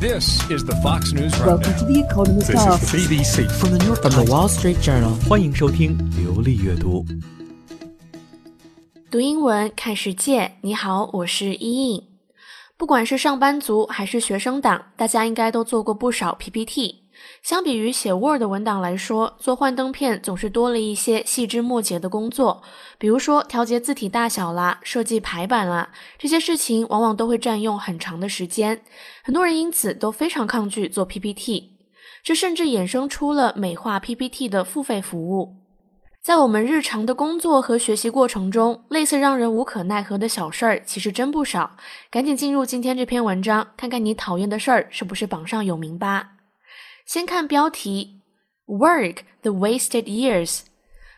This is the Fox News Welcome to. The Economist This is the BBC. From the New York From the Times Wall Street Journal，欢迎收听流利阅读。读英文看世界，你好，我是伊印。不管是上班族还是学生党，大家应该都做过不少 PPT。相比于写 Word 文档来说，做幻灯片总是多了一些细枝末节的工作，比如说调节字体大小啦、设计排版啦，这些事情往往都会占用很长的时间。很多人因此都非常抗拒做 PPT，这甚至衍生出了美化 PPT 的付费服务。在我们日常的工作和学习过程中，类似让人无可奈何的小事儿其实真不少。赶紧进入今天这篇文章，看看你讨厌的事儿是不是榜上有名吧。先看标题，Work the wasted years。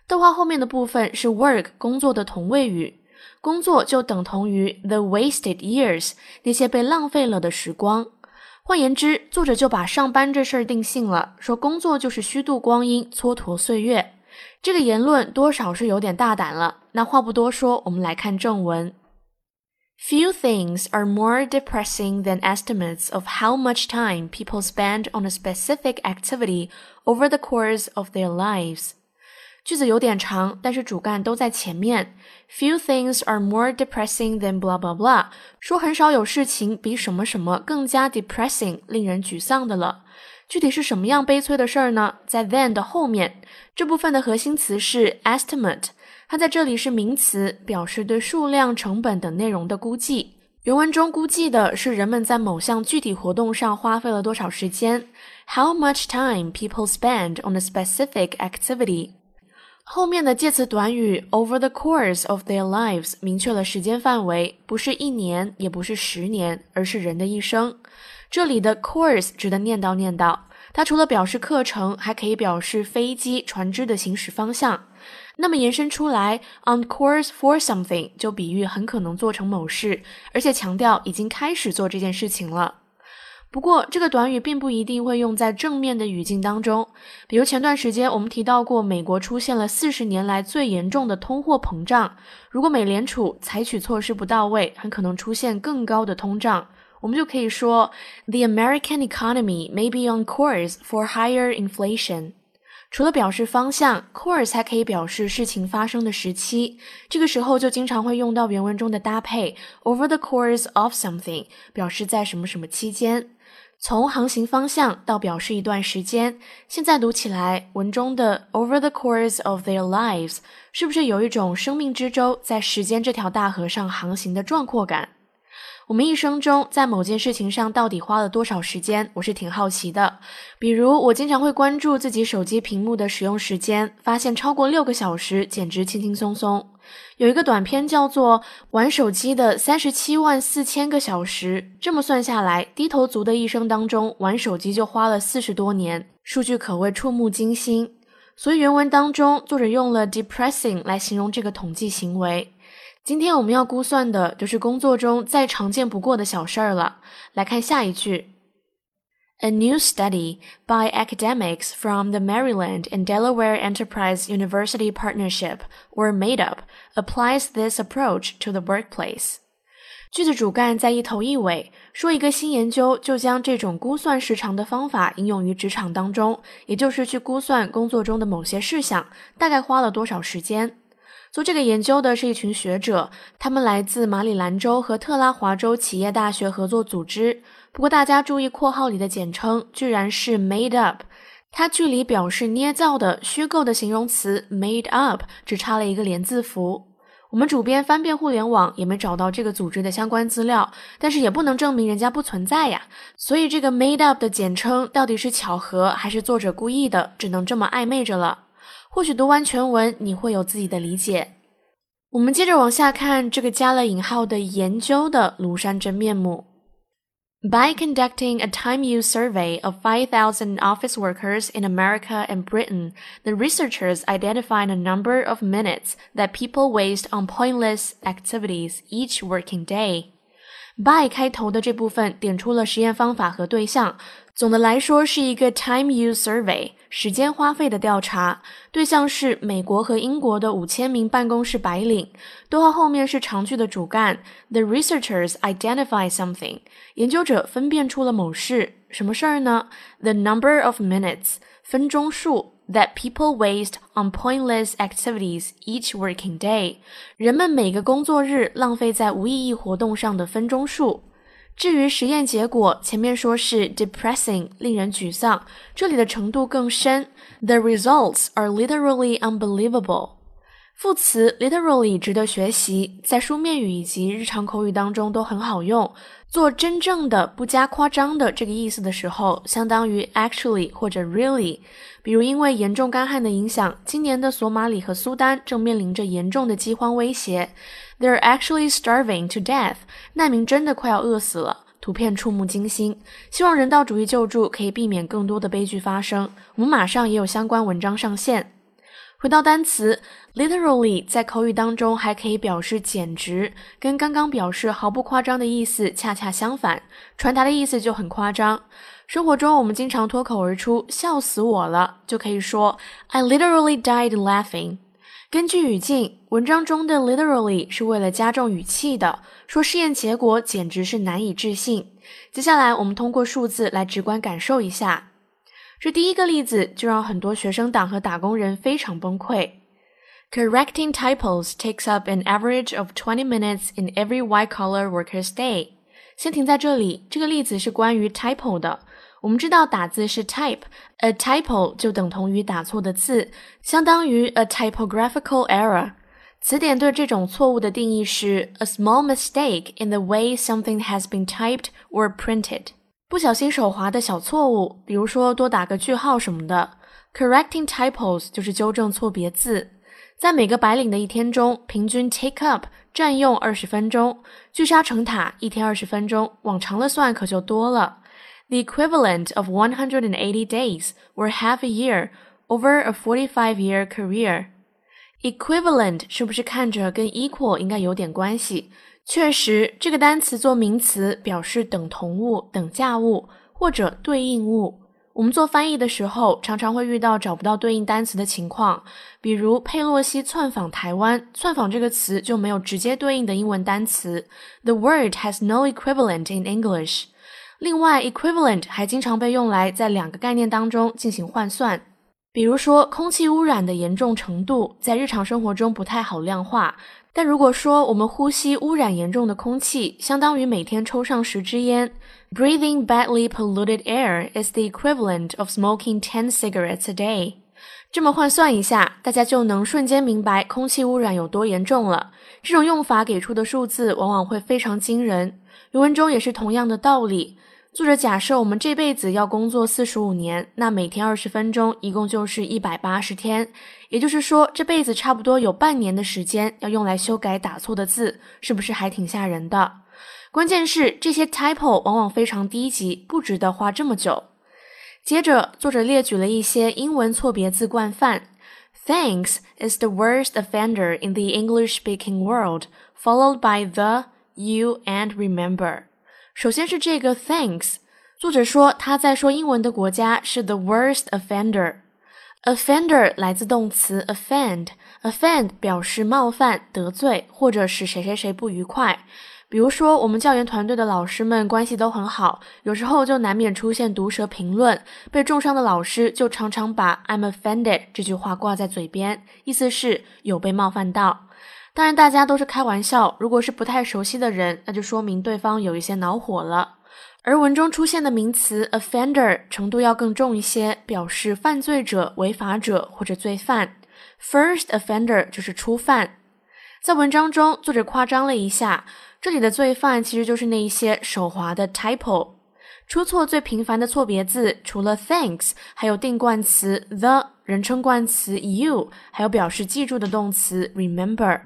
逗号后面的部分是 work 工作的同位语，工作就等同于 the wasted years 那些被浪费了的时光。换言之，作者就把上班这事儿定性了，说工作就是虚度光阴、蹉跎岁月。这个言论多少是有点大胆了。那话不多说，我们来看正文。Few things are more depressing than estimates of how much time people spend on a specific activity over the course of their lives. 句子有点长，但是主干都在前面。Few things are more depressing than blah blah blah，说很少有事情比什么什么更加 depressing，令人沮丧的了。具体是什么样悲催的事儿呢？在 then 的后面，这部分的核心词是 estimate， 它在这里是名词，表示对数量、成本等内容的估计。原文中估计的是人们在某项具体活动上花费了多少时间，how much time people spend on a specific activity。后面的介词短语 over the course of their lives 明确了时间范围，不是一年，也不是十年，而是人的一生。这里的 course 值得念叨念叨，它除了表示课程，还可以表示飞机、船只的行驶方向。那么延伸出来，on course for something 就比喻很可能做成某事，而且强调已经开始做这件事情了。不过，这个短语并不一定会用在正面的语境当中。比如前段时间我们提到过，美国出现了四十年来最严重的通货膨胀。如果美联储采取措施不到位，很可能出现更高的通胀。我们就可以说，The American economy may be on course for higher inflation。除了表示方向，course 还可以表示事情发生的时期。这个时候就经常会用到原文中的搭配 over the course of something，表示在什么什么期间。从航行方向到表示一段时间，现在读起来，文中的 over the course of their lives 是不是有一种生命之舟在时间这条大河上航行的壮阔感？我们一生中在某件事情上到底花了多少时间？我是挺好奇的。比如，我经常会关注自己手机屏幕的使用时间，发现超过六个小时简直轻轻松松。有一个短片叫做《玩手机的三十七万四千个小时》，这么算下来，低头族的一生当中玩手机就花了四十多年，数据可谓触目惊心。所以原文当中，作者用了 depressing 来形容这个统计行为。今天我们要估算的就是工作中再常见不过的小事儿了。来看下一句：A new study by academics from the Maryland and Delaware Enterprise University Partnership, or MadeUp, applies this approach to the workplace. 句子主干在一头一尾，说一个新研究就将这种估算时长的方法应用于职场当中，也就是去估算工作中的某些事项大概花了多少时间。做这个研究的是一群学者，他们来自马里兰州和特拉华州企业大学合作组织。不过大家注意括号里的简称，居然是 made up，它距离表示捏造的、虚构的形容词 made up 只差了一个连字符。我们主编翻遍互联网也没找到这个组织的相关资料，但是也不能证明人家不存在呀。所以这个 made up 的简称到底是巧合还是作者故意的，只能这么暧昧着了。或许读完全文，你会有自己的理解。我们接着往下看这个加了引号的研究的庐山真面目。By conducting a time use survey of 5,000 office workers in America and Britain, the researchers identified a number of minutes that people waste on pointless activities each working day. By 开头的这部分点出了实验方法和对象。总的来说是一个 time use survey 时间花费的调查，对象是美国和英国的五千名办公室白领。逗号后面是长句的主干，The researchers identify something，研究者分辨出了某事，什么事儿呢？The number of minutes，分钟数。that people waste on pointless activities each working day，人们每个工作日浪费在无意义活动上的分钟数。至于实验结果，前面说是 depressing，令人沮丧，这里的程度更深。The results are literally unbelievable。 副词 literally 值得学习，在书面语以及日常口语当中都很好用。做真正的、不加夸张的这个意思的时候，相当于 actually 或者 really。比如，因为严重干旱的影响，今年的索马里和苏丹正面临着严重的饥荒威胁。They're actually starving to death。难民真的快要饿死了。图片触目惊心，希望人道主义救助可以避免更多的悲剧发生。我们马上也有相关文章上线。回到单词，literally 在口语当中还可以表示简直，跟刚刚表示毫不夸张的意思恰恰相反，传达的意思就很夸张。生活中我们经常脱口而出“笑死我了”，就可以说 I literally died laughing。根据语境，文章中的 literally 是为了加重语气的，说试验结果简直是难以置信。接下来我们通过数字来直观感受一下。这第一个例子就让很多学生党和打工人非常崩溃。Correcting typos takes up an average of twenty minutes in every white-collar worker's day。先停在这里，这个例子是关于 typo 的。我们知道打字是 type，a typo 就等同于打错的字，相当于 a typographical error。词典对这种错误的定义是 a small mistake in the way something has been typed or printed。 不小心手滑的小错误，比如说多打个句号什么的。Correcting typos 就是纠正错别字。在每个白领的一天中，平均 take up 占用二十分钟。聚沙成塔，一天二十分钟，往长了算可就多了。The equivalent of 180 days or half a year over a 45-year career. Equivalent 是不是看着跟 equal 应该有点关系？确实，这个单词做名词表示等同物、等价物或者对应物。我们做翻译的时候，常常会遇到找不到对应单词的情况。比如佩洛西窜访台湾，窜访这个词就没有直接对应的英文单词。The word has no equivalent in English。另外，equivalent 还经常被用来在两个概念当中进行换算。比如说，空气污染的严重程度在日常生活中不太好量化。但如果说我们呼吸污染严重的空气，相当于每天抽上十支烟，breathing badly polluted air is the equivalent of smoking ten cigarettes a day。这么换算一下，大家就能瞬间明白空气污染有多严重了。这种用法给出的数字往往会非常惊人。原文中也是同样的道理。作者假设我们这辈子要工作四十五年，那每天二十分钟，一共就是一百八十天。也就是说，这辈子差不多有半年的时间要用来修改打错的字，是不是还挺吓人的？关键是这些 typo 往往非常低级，不值得花这么久。接着，作者列举了一些英文错别字惯犯。Thanks is the worst offender in the English-speaking world, followed by the, you, and remember. 首先是这个 thanks，作者说他在说英文的国家是 the worst offender。offender 来自动词 offend，offend 表示冒犯、得罪或者使谁谁谁不愉快。比如说，我们教研团队的老师们关系都很好，有时候就难免出现毒舌评论，被重伤的老师就常常把 I'm offended 这句话挂在嘴边，意思是有被冒犯到。当然，大家都是开玩笑。如果是不太熟悉的人，那就说明对方有一些恼火了。而文中出现的名词 offender 程度要更重一些，表示犯罪者、违法者或者罪犯。First offender 就是初犯。在文章中，作者夸张了一下，这里的罪犯其实就是那一些手滑的 typo。出错最频繁的错别字，除了 thanks，还有定冠词 the、人称冠词 you，还有表示记住的动词 remember。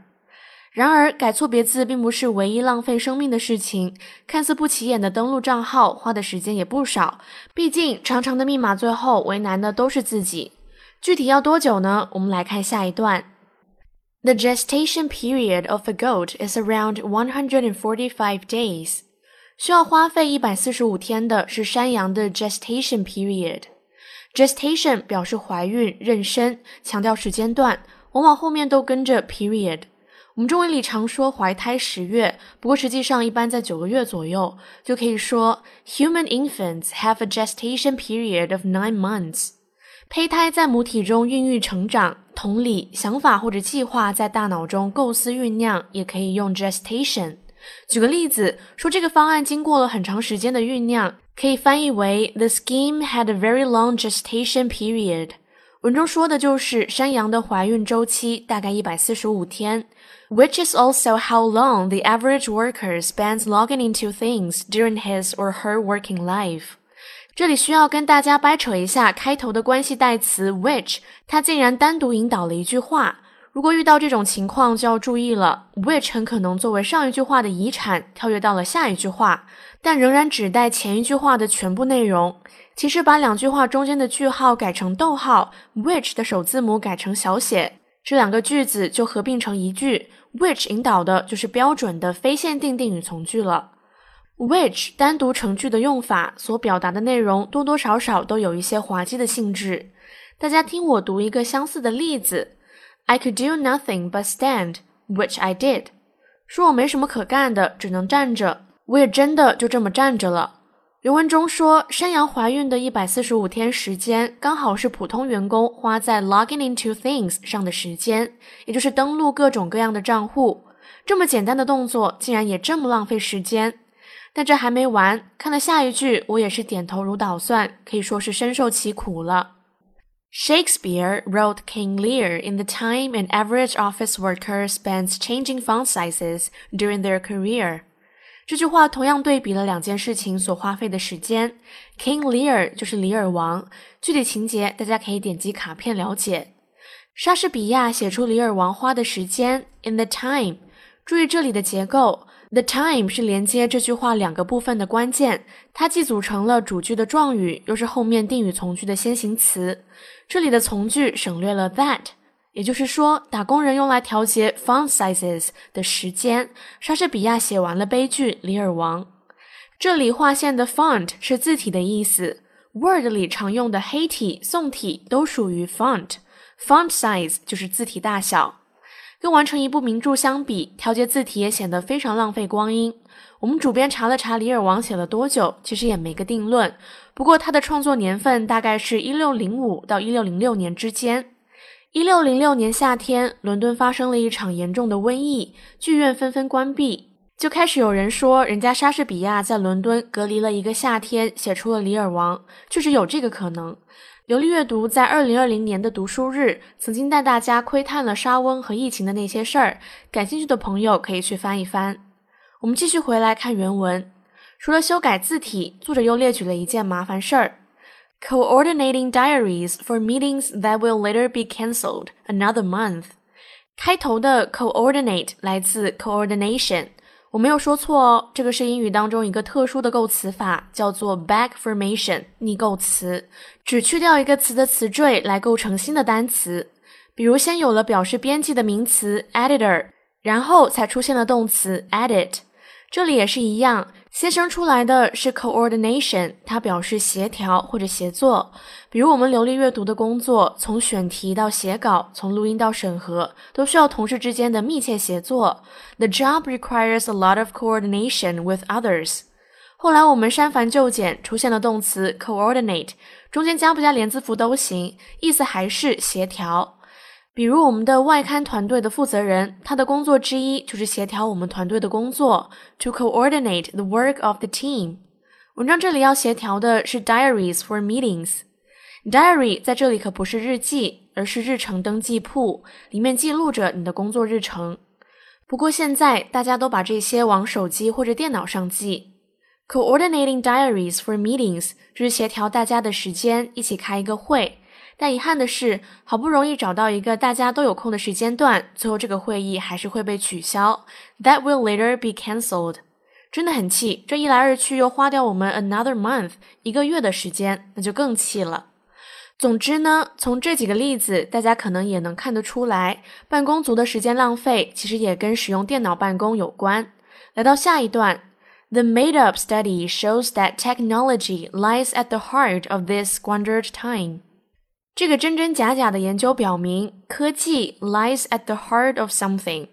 然而，改错别字并不是唯一浪费生命的事情。看似不起眼的登录账号，花的时间也不少。毕竟，长长的密码最后为难的都是自己。具体要多久呢？我们来看下一段。The gestation period of a goat is around 145 days. 需要花费一百四十五天的是山羊的 gestation period。gestation 表示怀孕、妊娠，强调时间段，往往后面都跟着 period。我们中文里常说怀胎十月，不过实际上一般在九个月左右，就可以说 human infants have a gestation period of nine months。胚胎在母体中孕育成长，同理，想法或者计划在大脑中构思酝酿，也可以用 gestation。举个例子，说这个方案经过了很长时间的酝酿，可以翻译为 The scheme had a very long gestation period。文中说的就是山羊的怀孕周期大概一百四十五天，which is also how long the average worker spends logging into things during his or her working life。这里需要跟大家掰扯一下开头的关系代词 which，它竟然单独引导了一句话。如果遇到这种情况，就要注意了。which 很可能作为上一句话的遗产，跳跃到了下一句话，但仍然指代前一句话的全部内容。其实把两句话中间的句号改成逗号，which 的首字母改成小写，这两个句子就合并成一句。which 引导的就是标准的非限定定语从句了。which 单独成句的用法所表达的内容多多少少都有一些滑稽的性质。大家听我读一个相似的例子。I could do nothing but stand, which I did。说我没什么可干的，只能站着。我也真的就这么站着了。刘文中说，山羊怀孕的一百四十五天时间，刚好是普通员工花在 logging into things 上的时间，也就是登录各种各样的账户。这么简单的动作，竟然也这么浪费时间。但这还没完，看了下一句，我也是点头如捣蒜，可以说是深受其苦了。Shakespeare wrote King Lear in the time an average office worker spends changing font sizes during their career。这句话同样对比了两件事情所花费的时间。King Lear 就是李尔王，具体情节大家可以点击卡片了解。莎士比亚写出李尔王花的时间 in the time，注意这里的结构。The time 是连接这句话两个部分的关键，它既组成了主句的状语，又是后面定语从句的先行词。这里的从句省略了 that，也就是说，打工人用来调节 font sizes 的时间，莎士比亚写完了悲剧《李尔王》。这里划线的 font 是字体的意思，Word 里常用的黑体、宋体都属于 font，font size 就是字体大小。跟完成一部名著相比，调节字体也显得非常浪费光阴。我们主编查了查《李尔王》写了多久，其实也没个定论。不过他的创作年份大概是一六零五到一六零六年之间。一六零六年夏天，伦敦发生了一场严重的瘟疫，剧院纷纷关闭，就开始有人说，人家莎士比亚在伦敦隔离了一个夏天，写出了《李尔王》，确实有这个可能。流利阅读在二零二零年的读书日曾经带大家窥探了沙翁和疫情的那些事儿，感兴趣的朋友可以去翻一翻。我们继续回来看原文，除了修改字体，作者又列举了一件麻烦事儿：coordinating diaries for meetings that will later be cancelled another month。开头的 coordinate 来自 coordination。我没有说错哦，这个是英语当中一个特殊的构词法，叫做 back formation 逆构词，只去掉一个词的词缀来构成新的单词。比如，先有了表示编辑的名词 editor，然后才出现了动词 edit。这里也是一样。先生出来的是 coordination，它表示协调或者协作。比如我们流利阅读的工作，从选题到写稿，从录音到审核，都需要同事之间的密切协作。The job requires a lot of coordination with others。后来我们删繁就简，出现了动词 coordinate，中间加不加连字符都行，意思还是协调。比如我们的外刊团队的负责人，他的工作之一就是协调我们团队的工作，to coordinate the work of the team。文章这里要协调的是 diaries for meetings。diary 在这里可不是日记，而是日程登记簿，里面记录着你的工作日程。不过现在大家都把这些往手机或者电脑上记。coordinating diaries for meetings 就是协调大家的时间，一起开一个会。但遗憾的是，好不容易找到一个大家都有空的时间段，最后这个会议还是会被取消。That will later be cancelled。真的很气，这一来二去又花掉我们 another month 一个月的时间，那就更气了。总之呢，从这几个例子，大家可能也能看得出来，办公族的时间浪费其实也跟使用电脑办公有关。来到下一段 The made-up study shows that technology lies at the heart of this squandered time. 这个真真假假的研究表明，科技 lies at the heart of something。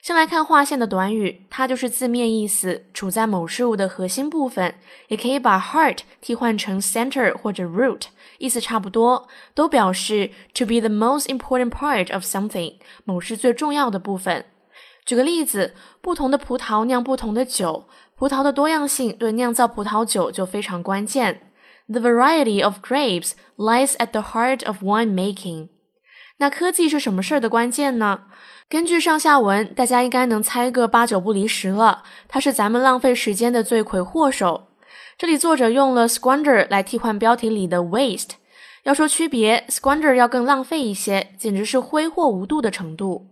先来看划线的短语，它就是字面意思，处在某事物的核心部分。也可以把 heart 替换成 center 或者 root，意思差不多，都表示 to be the most important part of something，某事最重要的部分。举个例子，不同的葡萄酿不同的酒，葡萄的多样性对酿造葡萄酒就非常关键。The variety of grapes lies at the heart of wine making。那科技是什么事儿的关键呢？根据上下文，大家应该能猜个八九不离十了。它是咱们浪费时间的罪魁祸首。这里作者用了 squander 来替换标题里的 waste。要说区别，squander 要更浪费一些，简直是挥霍无度的程度。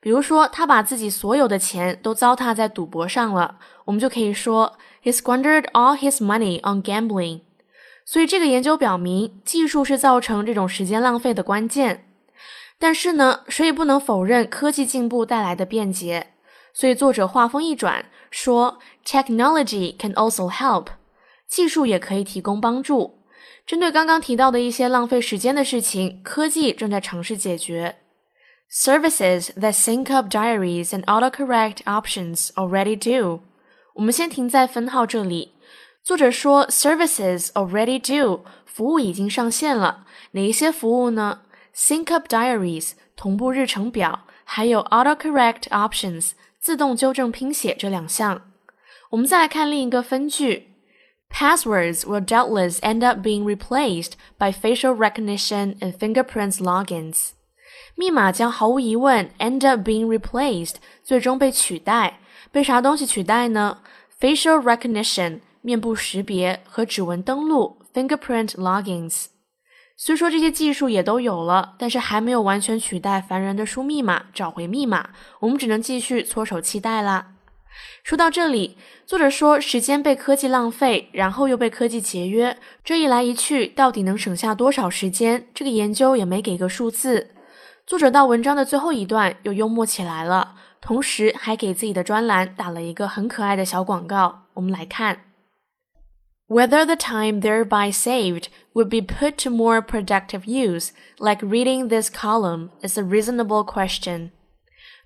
比如说，他把自己所有的钱都糟蹋在赌博上了，我们就可以说 he squandered all his money on gambling。所以这个研究表明，技术是造成这种时间浪费的关键。但是呢，谁也不能否认科技进步带来的便捷。所以作者话锋一转，说 technology can also help，技术也可以提供帮助。针对刚刚提到的一些浪费时间的事情，科技正在尝试解决。Services that sync up diaries and autocorrect options already do。我们先停在分号这里。作者说，services already do，服务已经上线了。哪一些服务呢？Sync up diaries，同步日程表，还有 autocorrect options，自动纠正拼写这两项。我们再来看另一个分句：Passwords will doubtless end up being replaced by facial recognition and fingerprints logins。密码将毫无疑问 end up being replaced，最终被取代。被啥东西取代呢？Facial recognition， 面部识别和指纹登录 fingerprint logins。虽说这些技术也都有了，但是还没有完全取代凡人的输密码、找回密码。我们只能继续搓手期待啦。说到这里，作者说时间被科技浪费，然后又被科技节约，这一来一去，到底能省下多少时间？这个研究也没给个数字。作者到文章的最后一段又幽默起来了，同时还给自己的专栏打了一个很可爱的小广告。我们来看 ：Whether the time thereby saved would be put to more productive use, like reading this column, is a reasonable question。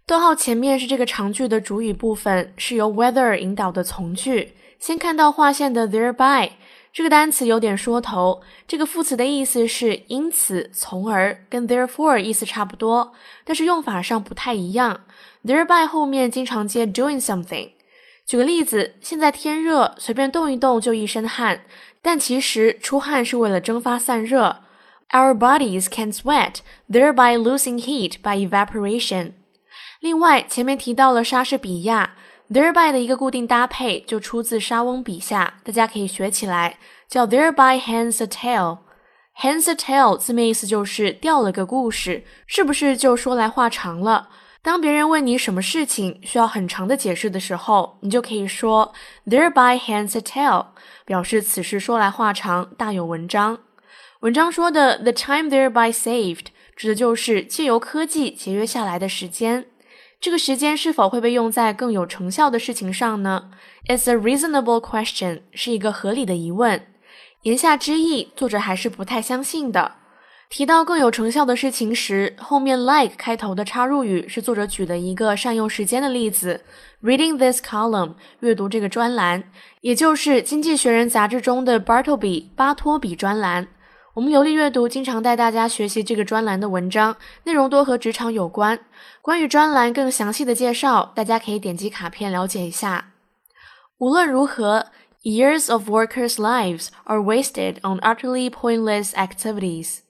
逗号前面是这个长句的主语部分，是由 whether 引导的从句。先看到划线的 thereby。这个单词有点说头，这个副词的意思是因此、从而，跟 therefore 意思差不多，但是用法上不太一样。thereby 后面经常接 doing something。 举个例子，现在天热，随便动一动就一身汗，但其实出汗是为了蒸发散热。Our bodies can sweat, thereby losing heat by evaporation。另外，前面提到了莎士比亚。Thereby 的一个固定搭配就出自莎翁笔下，大家可以学起来，叫 Thereby hangs a tale。Hangs a tale 字面意思就是掉了个故事，是不是就说来话长了？当别人问你什么事情需要很长的解释的时候，你就可以说 Thereby hangs a tale，表示此事说来话长，大有文章。文章说的 The time thereby saved，指的就是借由科技节约下来的时间。这个时间是否会被用在更有成效的事情上呢？It's a reasonable question，是一个合理的疑问。言下之意，作者还是不太相信的。提到更有成效的事情时，后面 like 开头的插入语是作者举的一个善用时间的例子。Reading this column，阅读这个专栏，也就是《经济学人》杂志中的 Bartleby 巴托比专栏。我们流利阅读经常带大家学习这个专栏的文章，内容多和职场有关。关于专栏更详细的介绍，大家可以点击卡片了解一下。无论如何，years of workers' lives are wasted on utterly pointless activities。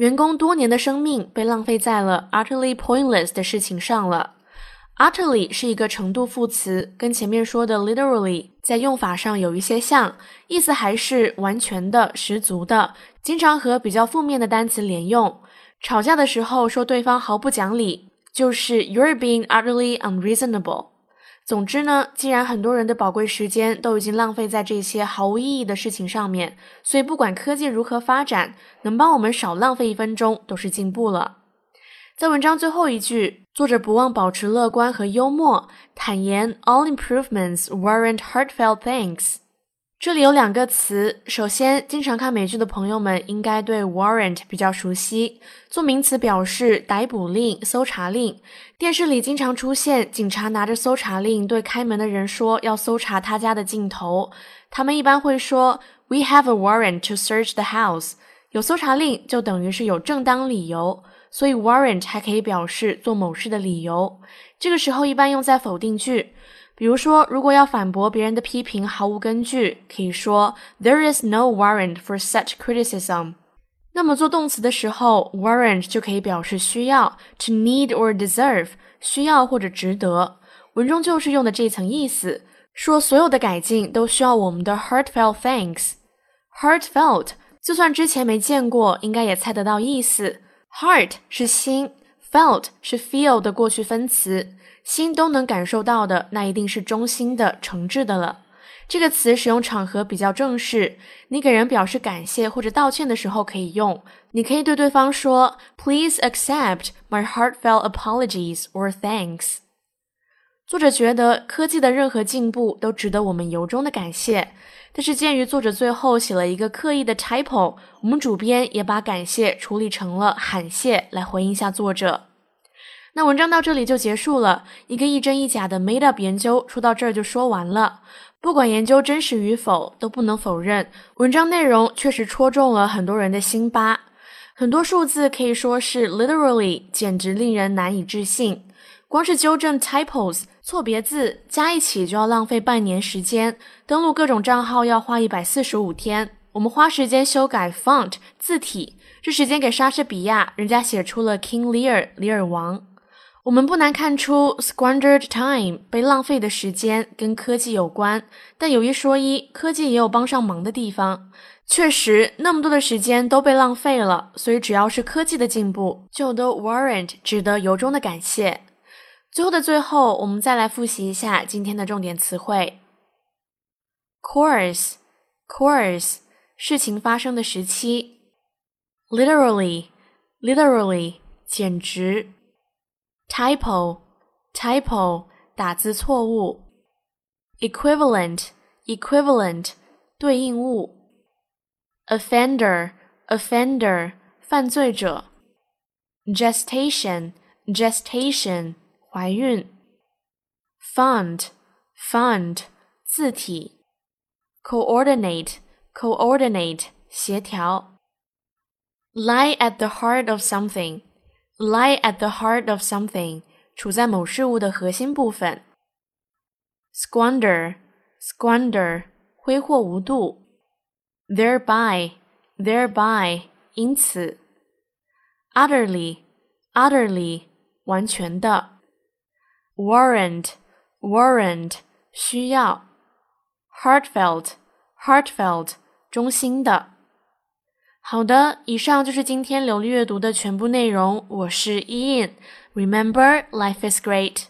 员工多年的生命被浪费在了 utterly pointless 的事情上了。utterly 是一个程度副词，跟前面说的 literally 在用法上有一些像，意思还是完全的、十足的，经常和比较负面的单词连用。吵架的时候说对方毫不讲理，就是 you're being utterly unreasonable。总之呢，既然很多人的宝贵时间都已经浪费在这些毫无意义的事情上面，所以不管科技如何发展，能帮我们少浪费一分钟都是进步了。在文章最后一句作者不忘保持乐观和幽默，坦言 All improvements weren't heartfelt thanks。这里有两个词，首先，经常看美剧的朋友们应该对 warrant 比较熟悉，做名词表示逮捕令、搜查令。电视里经常出现警察拿着搜查令对开门的人说要搜查他家的镜头，他们一般会说 We have a warrant to search the house。有搜查令就等于是有正当理由。所以，warrant 还可以表示做某事的理由。这个时候一般用在否定句，比如说，如果要反驳别人的批评毫无根据，可以说 There is no warrant for such criticism。那么做动词的时候，warrant 就可以表示需要，to need or deserve，需要或者值得。文中就是用的这层意思，说所有的改进都需要我们的 heartfelt thanks。heartfelt，就算之前没见过，应该也猜得到意思。Heart 是心，felt 是 feel 的过去分词，心都能感受到的，那一定是衷心的、诚挚的了。这个词使用场合比较正式，你给人表示感谢或者道歉的时候可以用。你可以对对方说：“Please accept my heartfelt apologies or thanks。”作者觉得科技的任何进步都值得我们由衷的感谢。但是鉴于作者最后写了一个刻意的 typo，我们主编也把感谢处理成了喊谢，来回应一下作者。那文章到这里就结束了，一个一真一假的 made up 研究说到这儿就说完了。不管研究真实与否，都不能否认文章内容确实戳中了很多人的心巴。很多数字可以说是 literally，简直令人难以置信。光是纠正 typos 错别字加一起就要浪费半年时间，登录各种账号要花一百四十五天。我们花时间修改 font 字体，这时间给莎士比亚，人家写出了 King Lear 李尔王。我们不难看出 squandered time 被浪费的时间跟科技有关，但有一说一，科技也有帮上忙的地方。确实，那么多的时间都被浪费了，所以只要是科技的进步，就都 warrant 值得由衷的感谢。最后的最后，我们再来复习一下今天的重点词汇。course，course，事情发生的时期。literally，literally，简直。typo，typo，打字错误。equivalent，equivalent，对应物。offender，offender，犯罪者。gestation，gestation。怀孕，fund，fund，字体，coordinate，coordinate，协调，lie at the heart of something，lie at the heart of something，处在某事物的核心部分，squander，squander，挥霍无度，thereby，thereby，因此，utterly，utterly，完全的。warrant warrant 需要，heartfelt heartfelt 衷心的。 好的，以上就是今天流利阅读的全部内容。我是 Ian，Remember life is great。